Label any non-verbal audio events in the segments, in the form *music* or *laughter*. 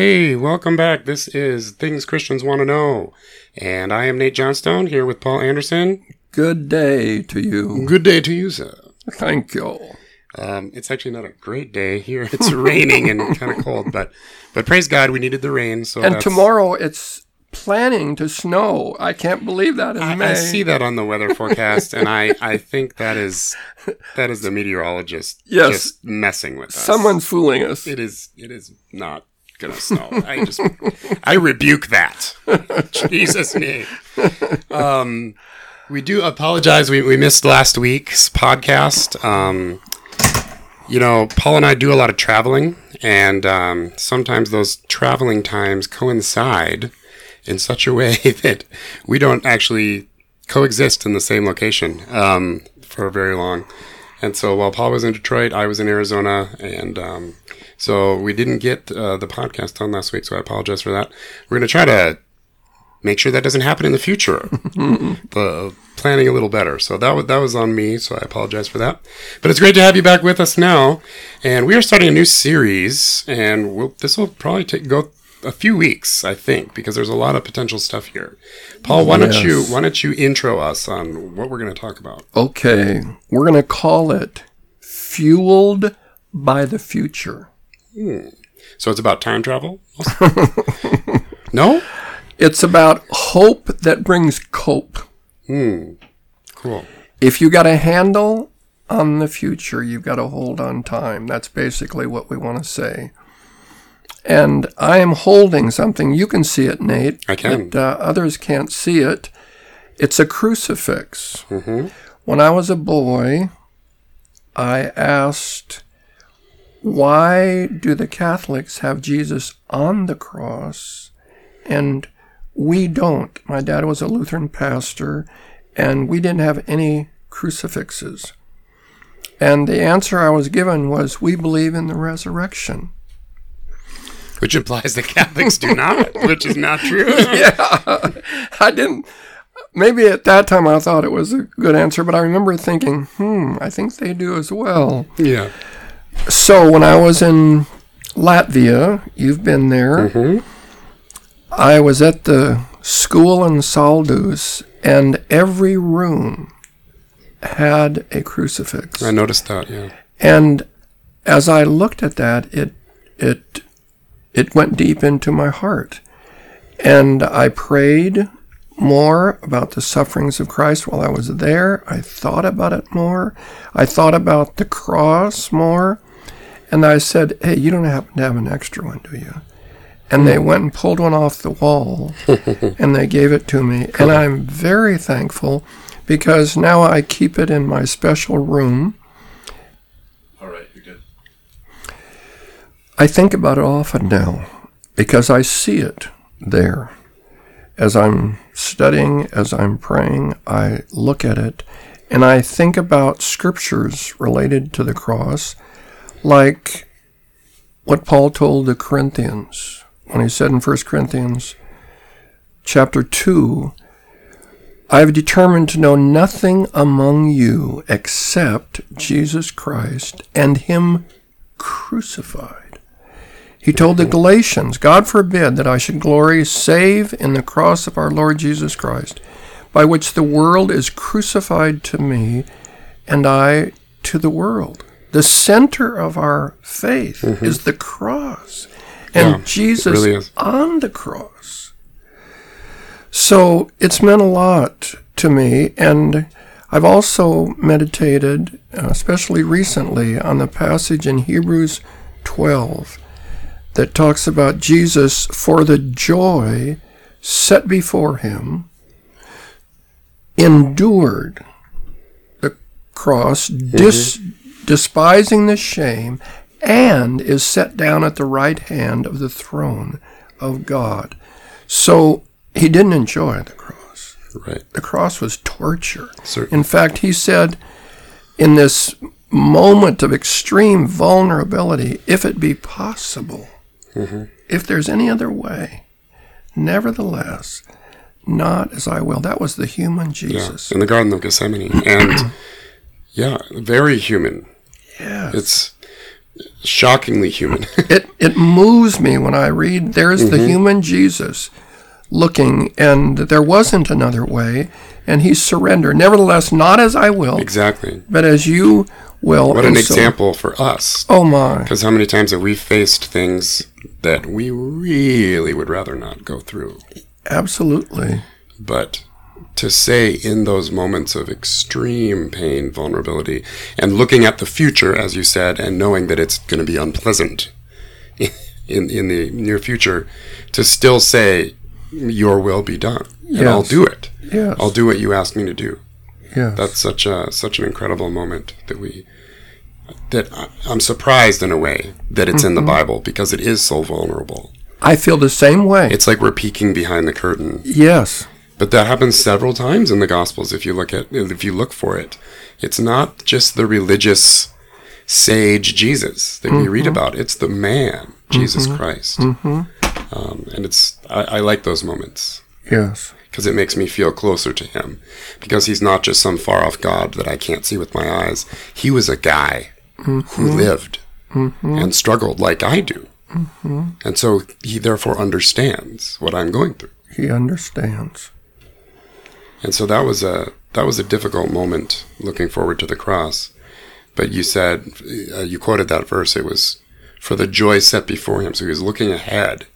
Hey, welcome back. This is Things Christians Want to Know. And I am Nate Johnstone here with Paul Anderson. Good day to you. Good day to you, sir. Thank you. Um, it's actually not a great day here. *laughs* It's raining and kind of cold, but but praise God, we needed the rain. So And that's- tomorrow it's planning to snow. I can't believe that in I, May. I see that on the weather forecast, and I, I think that is that is the meteorologist Yes. just messing with us. Someone's fooling us. it is it is not gonna snow. I just *laughs* I rebuke that. *laughs* Jesus name. Um, we do apologize. We we missed last week's podcast. Um, you know, Paul and I do a lot of traveling, and um, sometimes those traveling times coincide in such a way *laughs* that we don't actually coexist in the same location um, for very long. And so while Paul was in Detroit, I was in Arizona, and um, so we didn't get uh, the podcast done last week. So I apologize for that. We're going to try to make sure that doesn't happen in the future. *laughs* the planning a little better. So that was that was on me. So I apologize for that. But it's great to have you back with us now, and we are starting a new series, and we'll, this will probably take go a few weeks, I think, because there's a lot of potential stuff here. Paul, why don't you why don't you intro us on what we're going to talk about? Okay, we're going to call it Fueled by the Future. So it's about time travel. *laughs* no, It's about hope that brings cope. cool. If you got a handle on the future, you've got to hold on time. That's basically what we want to say. And I am holding something. You can see it, Nate. I can. But, uh, others can't see it. It's a crucifix. When I was a boy, I asked, why do the Catholics have Jesus on the cross and we don't? My dad was a Lutheran pastor and we didn't have any crucifixes. And the answer I was given was, we believe in the resurrection. Which implies the Catholics do not, which is not true. *laughs* yeah, I didn't. Maybe at that time I thought it was a good answer, but I remember thinking, hmm, I think they do as well. yeah. So when I was in Latvia, you've been there, mm-hmm. I was at the school in Saldus, and every room had a crucifix. I noticed that. Yeah. And as I looked at that, it it it went deep into my heart. And I prayed more about the sufferings of Christ while I was there. I thought about it more. I thought about the cross more. And I said, Hey, you don't happen to have an extra one, do you? And they hmm. went and pulled one off the wall *laughs* and they gave it to me. And I'm very thankful because now I keep it in my special room. All right, you're good. I think about it often now because I see it there. As I'm studying, as I'm praying, I look at it and I think about scriptures related to the cross, like what Paul told the Corinthians when he said in 1 Corinthians chapter 2 I have determined to know nothing among you except Jesus Christ and Him crucified. He told the Galatians, God forbid that I should glory save in the cross of our Lord Jesus Christ, by which the world is crucified to me and I to the world. The center of our faith is the cross and Yeah, Jesus really is. on the cross. So it's meant a lot to me, and I've also meditated, uh, especially recently, on the passage in Hebrews 12 that talks about Jesus for the joy set before him, endured the cross, dis- despising the shame, and is set down at the right hand of the throne of God. So he didn't enjoy the cross. Right. The cross was torture. Certainly. In fact, he said, in this moment of extreme vulnerability, if it be possible, mm-hmm. if there's any other way, nevertheless, not as I will. That was the human Yeah. Jesus. In the Garden of Gethsemane, and *clears throat* yeah, very human. Yes. It's shockingly human. *laughs* it it moves me when I read there's the mm-hmm. human Jesus looking and there wasn't another way and he surrendered nevertheless not as I will exactly. but as you will What an so- example for us. oh my Because how many times have we faced things that we really would rather not go through? absolutely But to say in those moments of extreme pain, vulnerability, and looking at the future, as you said, and knowing that it's going to be unpleasant *laughs* in, in the near future, to still say, Your will be done. And I'll do it. yes I'll do what you ask me to do. yes That's such a such an incredible moment that we that I'm surprised in a way that it's in the mm-hmm. Bible because it is so vulnerable. I feel the same way It's like we're peeking behind the curtain. yes But that happens several times in the Gospels if you look at if you look for it. It's not just the religious sage Jesus that we read mm-hmm. about. It's the man, Jesus mm-hmm. Christ. Mm-hmm. Um, and it's I, I like those moments yes because it makes me feel closer to him because he's not just some far off God that I can't see with my eyes. He was a guy who lived and struggled like I do. And so he therefore understands what I'm going through. he understands And so that was a that was a difficult moment looking forward to the cross. But you said uh, you quoted that verse it was for the joy set before him so he was looking ahead.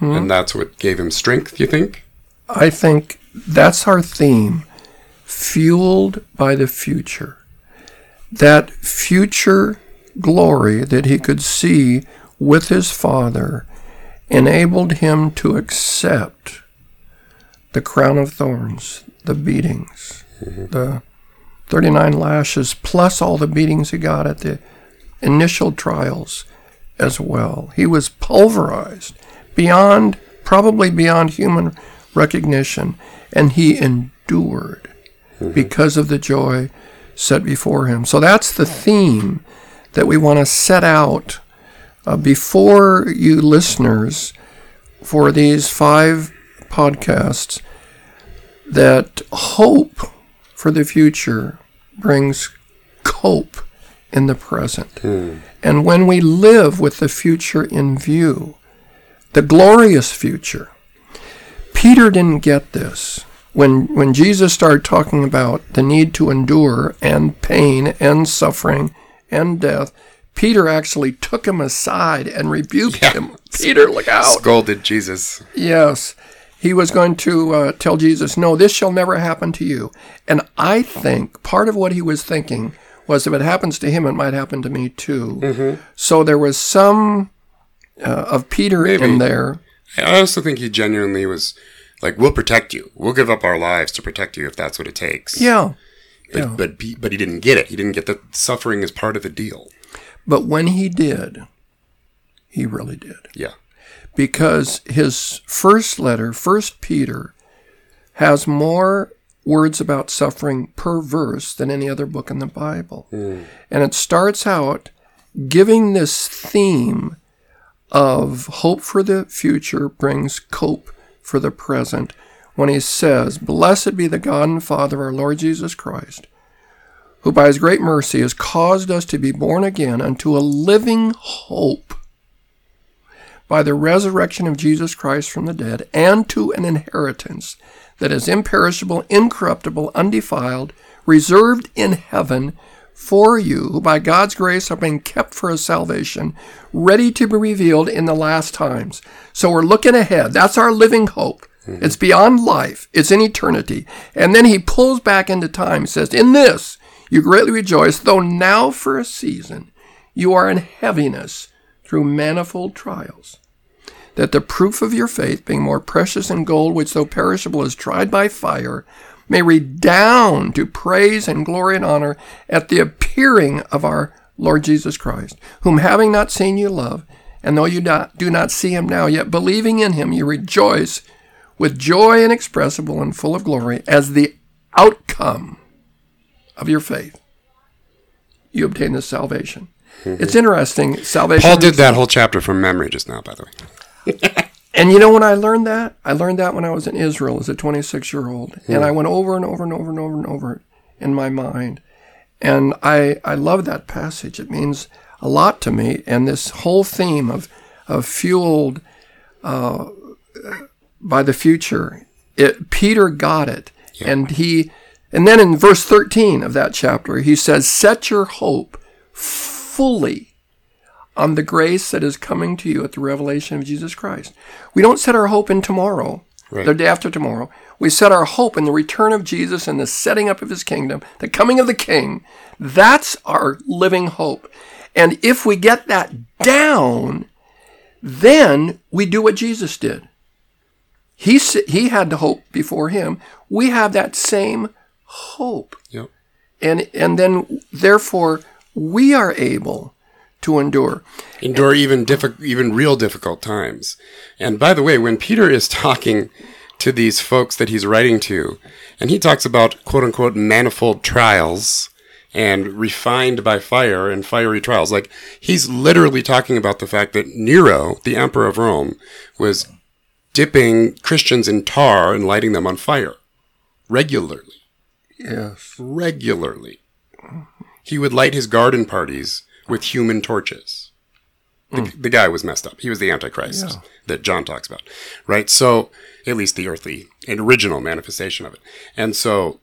And that's what gave him strength, you think? I think that's our theme fueled by the future. That future glory that he could see with his Father enabled him to accept the crown of thorns, the beatings, the 39 lashes, plus all the beatings he got at the initial trials as well. He was pulverized beyond, probably beyond human recognition, and he endured because of the joy set before him. So that's the theme that we want to set out uh, before you listeners for these five podcasts that hope for the future brings cope in the present. Hmm. And when we live with the future in view, the glorious future, Peter didn't get this. When, when Jesus started talking about the need to endure and pain and suffering and death, Peter actually took him aside and rebuked Yeah. him. Peter, look out. Scolded Jesus. Yes. He was going to uh, tell Jesus, No, this shall never happen to you. And I think part of what he was thinking was if it happens to him, it might happen to me too. So there was some uh, of Peter in there. I also think he genuinely was like, "We'll protect you. We'll give up our lives to protect you if that's what it takes." Yeah. But yeah. but, but he didn't get it. He didn't get that suffering is part of the deal. But when he did, he really did. Yeah. Because his first letter, First Peter, has more words about suffering per verse than any other book in the Bible. Hmm. And it starts out giving this theme of hope for the future brings cope for the present when he says, Blessed be the God and Father of our Lord Jesus Christ, who by his great mercy has caused us to be born again unto a living hope by the resurrection of Jesus Christ from the dead, and to an inheritance that is imperishable, incorruptible, undefiled, reserved in heaven for you, who by God's grace are being kept for a salvation, ready to be revealed in the last times. So we're looking ahead. That's our living hope. Mm-hmm. It's beyond life, it's in eternity. And then he pulls back into time. He says, In this you greatly rejoice, though now for a season you are in heaviness through manifold trials, that the proof of your faith, being more precious than gold, which though perishable is tried by fire, may redound to praise and glory and honor at the appearing of our Lord Jesus Christ, whom having not seen you love, and though you do not see him now, yet believing in him, you rejoice with joy inexpressible and full of glory as the outcome of your faith. You obtain this salvation. It's interesting. Salvation. Paul did that whole chapter from memory just now, by the way. *laughs* And you know when I learned that? I learned that when I was in Israel as a 26 year old. And I went over and over and over and over and over in my mind. And I, I love that passage. It means a lot to me. And this whole theme of, of fueled uh, by the future, it, Peter got it. Yeah. And he, and then in verse 13 of that chapter, he says, Set your hope fully on the grace that is coming to you at the revelation of Jesus Christ. We don't set our hope in tomorrow, Right. the day after tomorrow. We set our hope in the return of Jesus and the setting up of his kingdom, the coming of the king. That's our living hope. And if we get that down, then we do what Jesus did. He, he had the hope before him. We have that same hope Yep. and and then therefore we are able to endure. endure even diffi- even real difficult times. And by the way, when Peter is talking to these folks that he's writing to, and he talks about quote unquote manifold trials and refined by fire and fiery trials, like he's literally talking about the fact that Nero, the emperor of Rome, was dipping Christians in tar and lighting them on fire regularly Yes. regularly. He would light his garden parties with human torches. The, hmm. the guy was messed up. He was the Antichrist Yeah. that John talks about, right? So, at least the earthly and original manifestation of it. And so,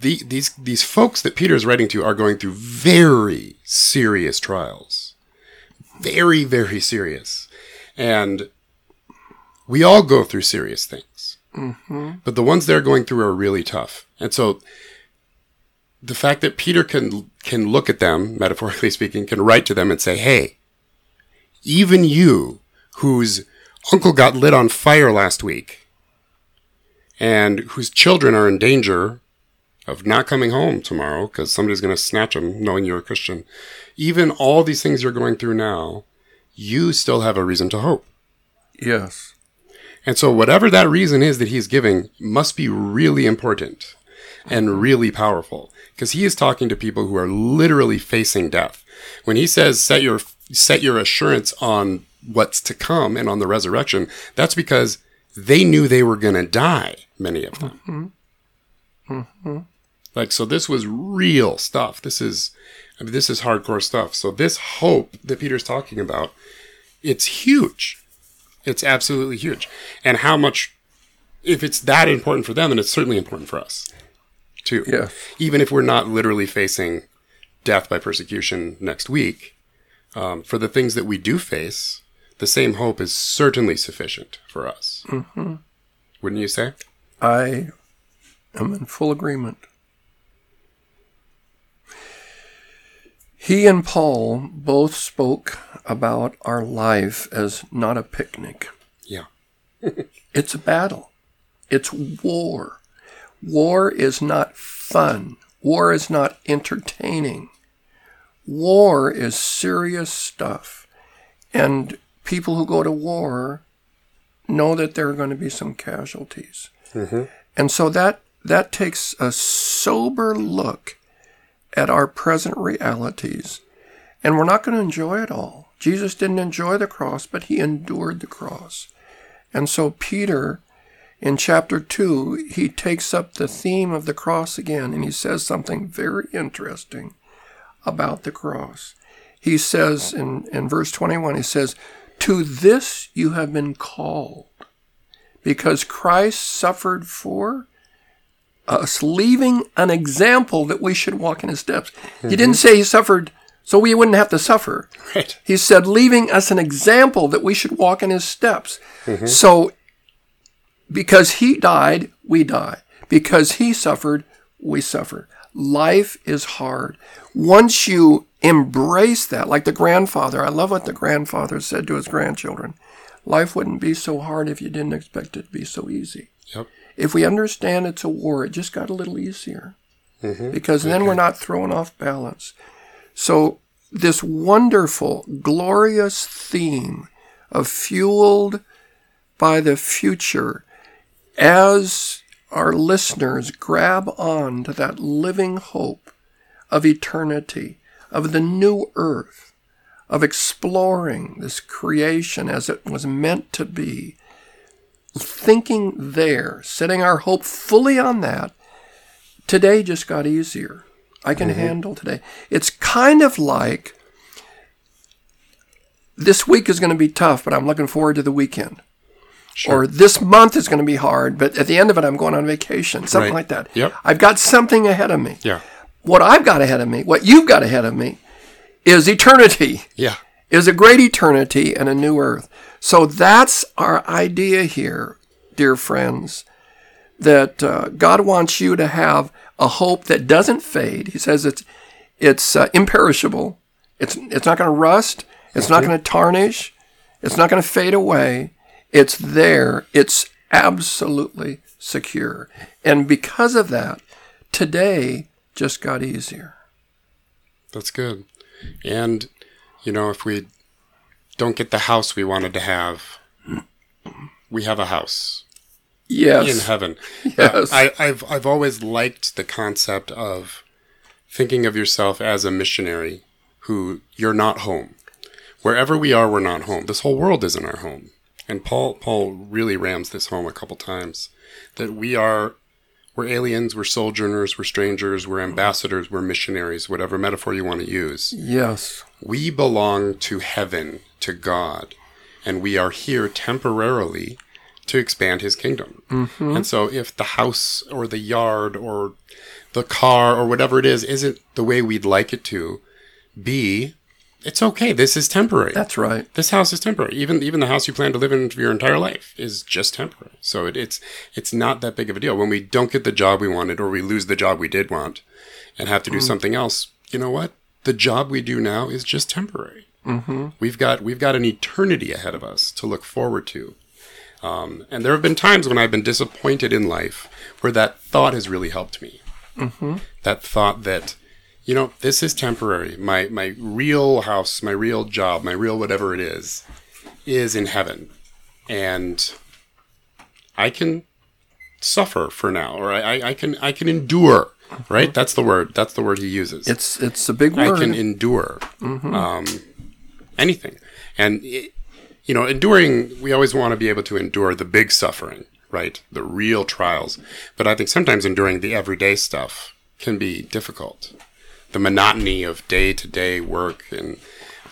the, these these folks that Peter is writing to are going through very serious trials, very very serious, and we all go through serious things. Mm-hmm. But the ones they're going through are really tough. And so the fact that Peter can can look at them, metaphorically *laughs* speaking, can write to them and say, "Hey, even you whose uncle got lit on fire last week and whose children are in danger of not coming home tomorrow because somebody's going to snatch them knowing you're a Christian, even all these things you're going through now, you still have a reason to hope." Yes. And so, whatever that reason is that he's giving must be really important and really powerful because he is talking to people who are literally facing death. When he says, set your, set your assurance on what's to come and on the resurrection, that's because they knew they were going to die, many of them. Mm-hmm. Mm-hmm. Like, so this was real stuff. This is, I mean, this is hardcore stuff. So, this hope that Peter's talking about, it's huge. It's absolutely huge. And how much, if it's that important for them, then it's certainly important for us too. Yes. Even if we're not literally facing death by persecution next week, um, for the things that we do face, the same hope is certainly sufficient for us. Mm-hmm. Wouldn't you say? I am in full agreement. He and Paul both spoke about our life as not a picnic. Yeah. *laughs* It's a battle. It's war. War is not fun. War is not entertaining. War is serious stuff. And people who go to war know that there are going to be some casualties. Mm-hmm. And so that that takes a sober look at our present realities. And we're not going to enjoy it all. Jesus didn't enjoy the cross, but he endured the cross. And so Peter in chapter 2, he takes up the theme of the cross again and he says something very interesting about the cross. He says in, in verse 21, he says, To this you have been called, because Christ suffered for us, leaving an example that we should walk in his steps. He didn't mm-hmm. say he suffered so we wouldn't have to suffer. Right. He said, leaving us an example that we should walk in his steps. Mm-hmm. So, because he died, we die. Because he suffered, we suffer. Life is hard. Once you embrace that, like the grandfather, I love what the grandfather said to his grandchildren life wouldn't be so hard if you didn't expect it to be so easy. Yep. If we understand it's a war, it just got a little easier. Mm-hmm. Because then we're not thrown off balance. So, this wonderful, glorious theme of fueled by the future as our listeners grab on to that living hope of eternity, of the new earth, of exploring this creation as it was meant to be, thinking there, setting our hope fully on that, today just got easier. I can mm-hmm. handle today. It's kind of like this week is going to be tough, but I'm looking forward to the weekend. Sure. Or this month is going to be hard, but at the end of it, I'm going on vacation. Something Right. like that. Yep. I've got something ahead of me. yeah. What I've got ahead of me, what you've got ahead of me, is eternity. Yeah. is a great eternity and a new earth. So that's our idea here, dear friends, that uh, God wants you to have a hope that doesn't fade. He says it's it's uh, imperishable. It's it's not going to rust. It's not going to tarnish. It's not going to fade away. It's there. It's absolutely secure. And because of that, today just got easier. That's good. And, you know, if we don't get the house we wanted to have, we have a house Yes. in heaven. *laughs* Yes. Uh, I, I've, I've always liked the concept of thinking of yourself as a missionary who you're not home. Wherever we are, we're not home. This whole world isn't our home. And Paul, Paul really rams this home a couple times that we are, we're aliens, we're sojourners, we're strangers, we're ambassadors, we're missionaries, whatever metaphor you want to use. yes. We belong to heaven, to God, and we are here temporarily to expand his kingdom. Mm-hmm. And so if the house or the yard or the car or whatever it is isn't the way we'd like it to be, it's okay. This is temporary. That's right. this house is temporary. Even even the house you plan to live in for your entire life is just temporary. So it, it's it's not that big of a deal. When we don't get the job we wanted or we lose the job we did want and have to do something else, you know what? The job we do now is just temporary. Mm-hmm. We've got we've got an eternity ahead of us to look forward to. Um, and there have been times when I've been disappointed in life where that thought has really helped me. Mm-hmm. That thought that, you know, this is temporary. My my real house, my real job, my real whatever it is, is in heaven, and I can suffer for now, or I, I, can I can endure. Right, that's the word. That's the word he uses. It's it's a big word. I can endure um, anything. And, it, you know, enduring, we always want to be able to endure the big suffering, right? The real trials. But I think sometimes enduring the everyday stuff can be difficult. The monotony of day to day work and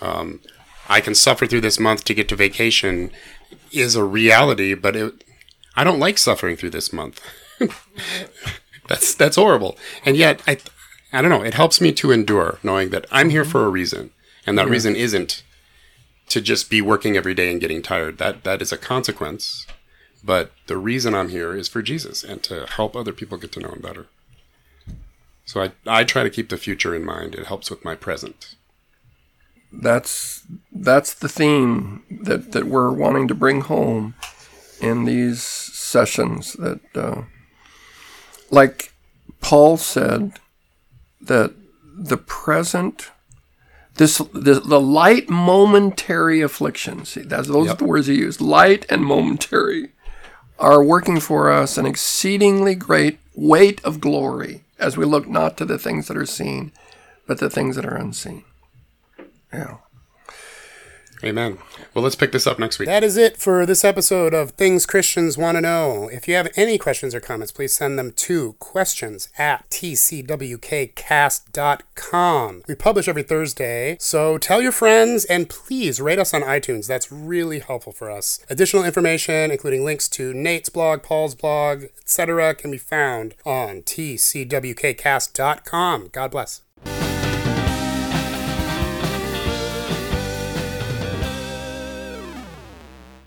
um, I can suffer through this month to get to vacation is a reality, but it, I don't like suffering through this month. *laughs* that's that's horrible. And yet I I don't know, it helps me to endure knowing that I'm here for a reason. And that reason isn't to just be working every day and getting tired. That that is a consequence. But the reason I'm here is for Jesus and to help other people get to know him better. So I, I try to keep the future in mind. It helps with my present. that's that's the theme that that we're wanting to bring home in these sessions. That, uh, like Paul said, that the present. This, the, the light momentary afflictions, see, that's, those are the words he used, light and momentary, are working for us an exceedingly great weight of glory as we look not to the things that are seen, but the things that are unseen. Yeah. Amen. Well, let's pick this up next week. That is it for this episode of Things Christians Want to Know. If you have any questions or comments, please send them to questions at tcwkcast.com. We publish every Thursday, so tell your friends and please rate us on iTunes. That's really helpful for us. Additional information, including links to Nate's blog, Paul's blog, etc., can be found on tcwkcast.com. God bless.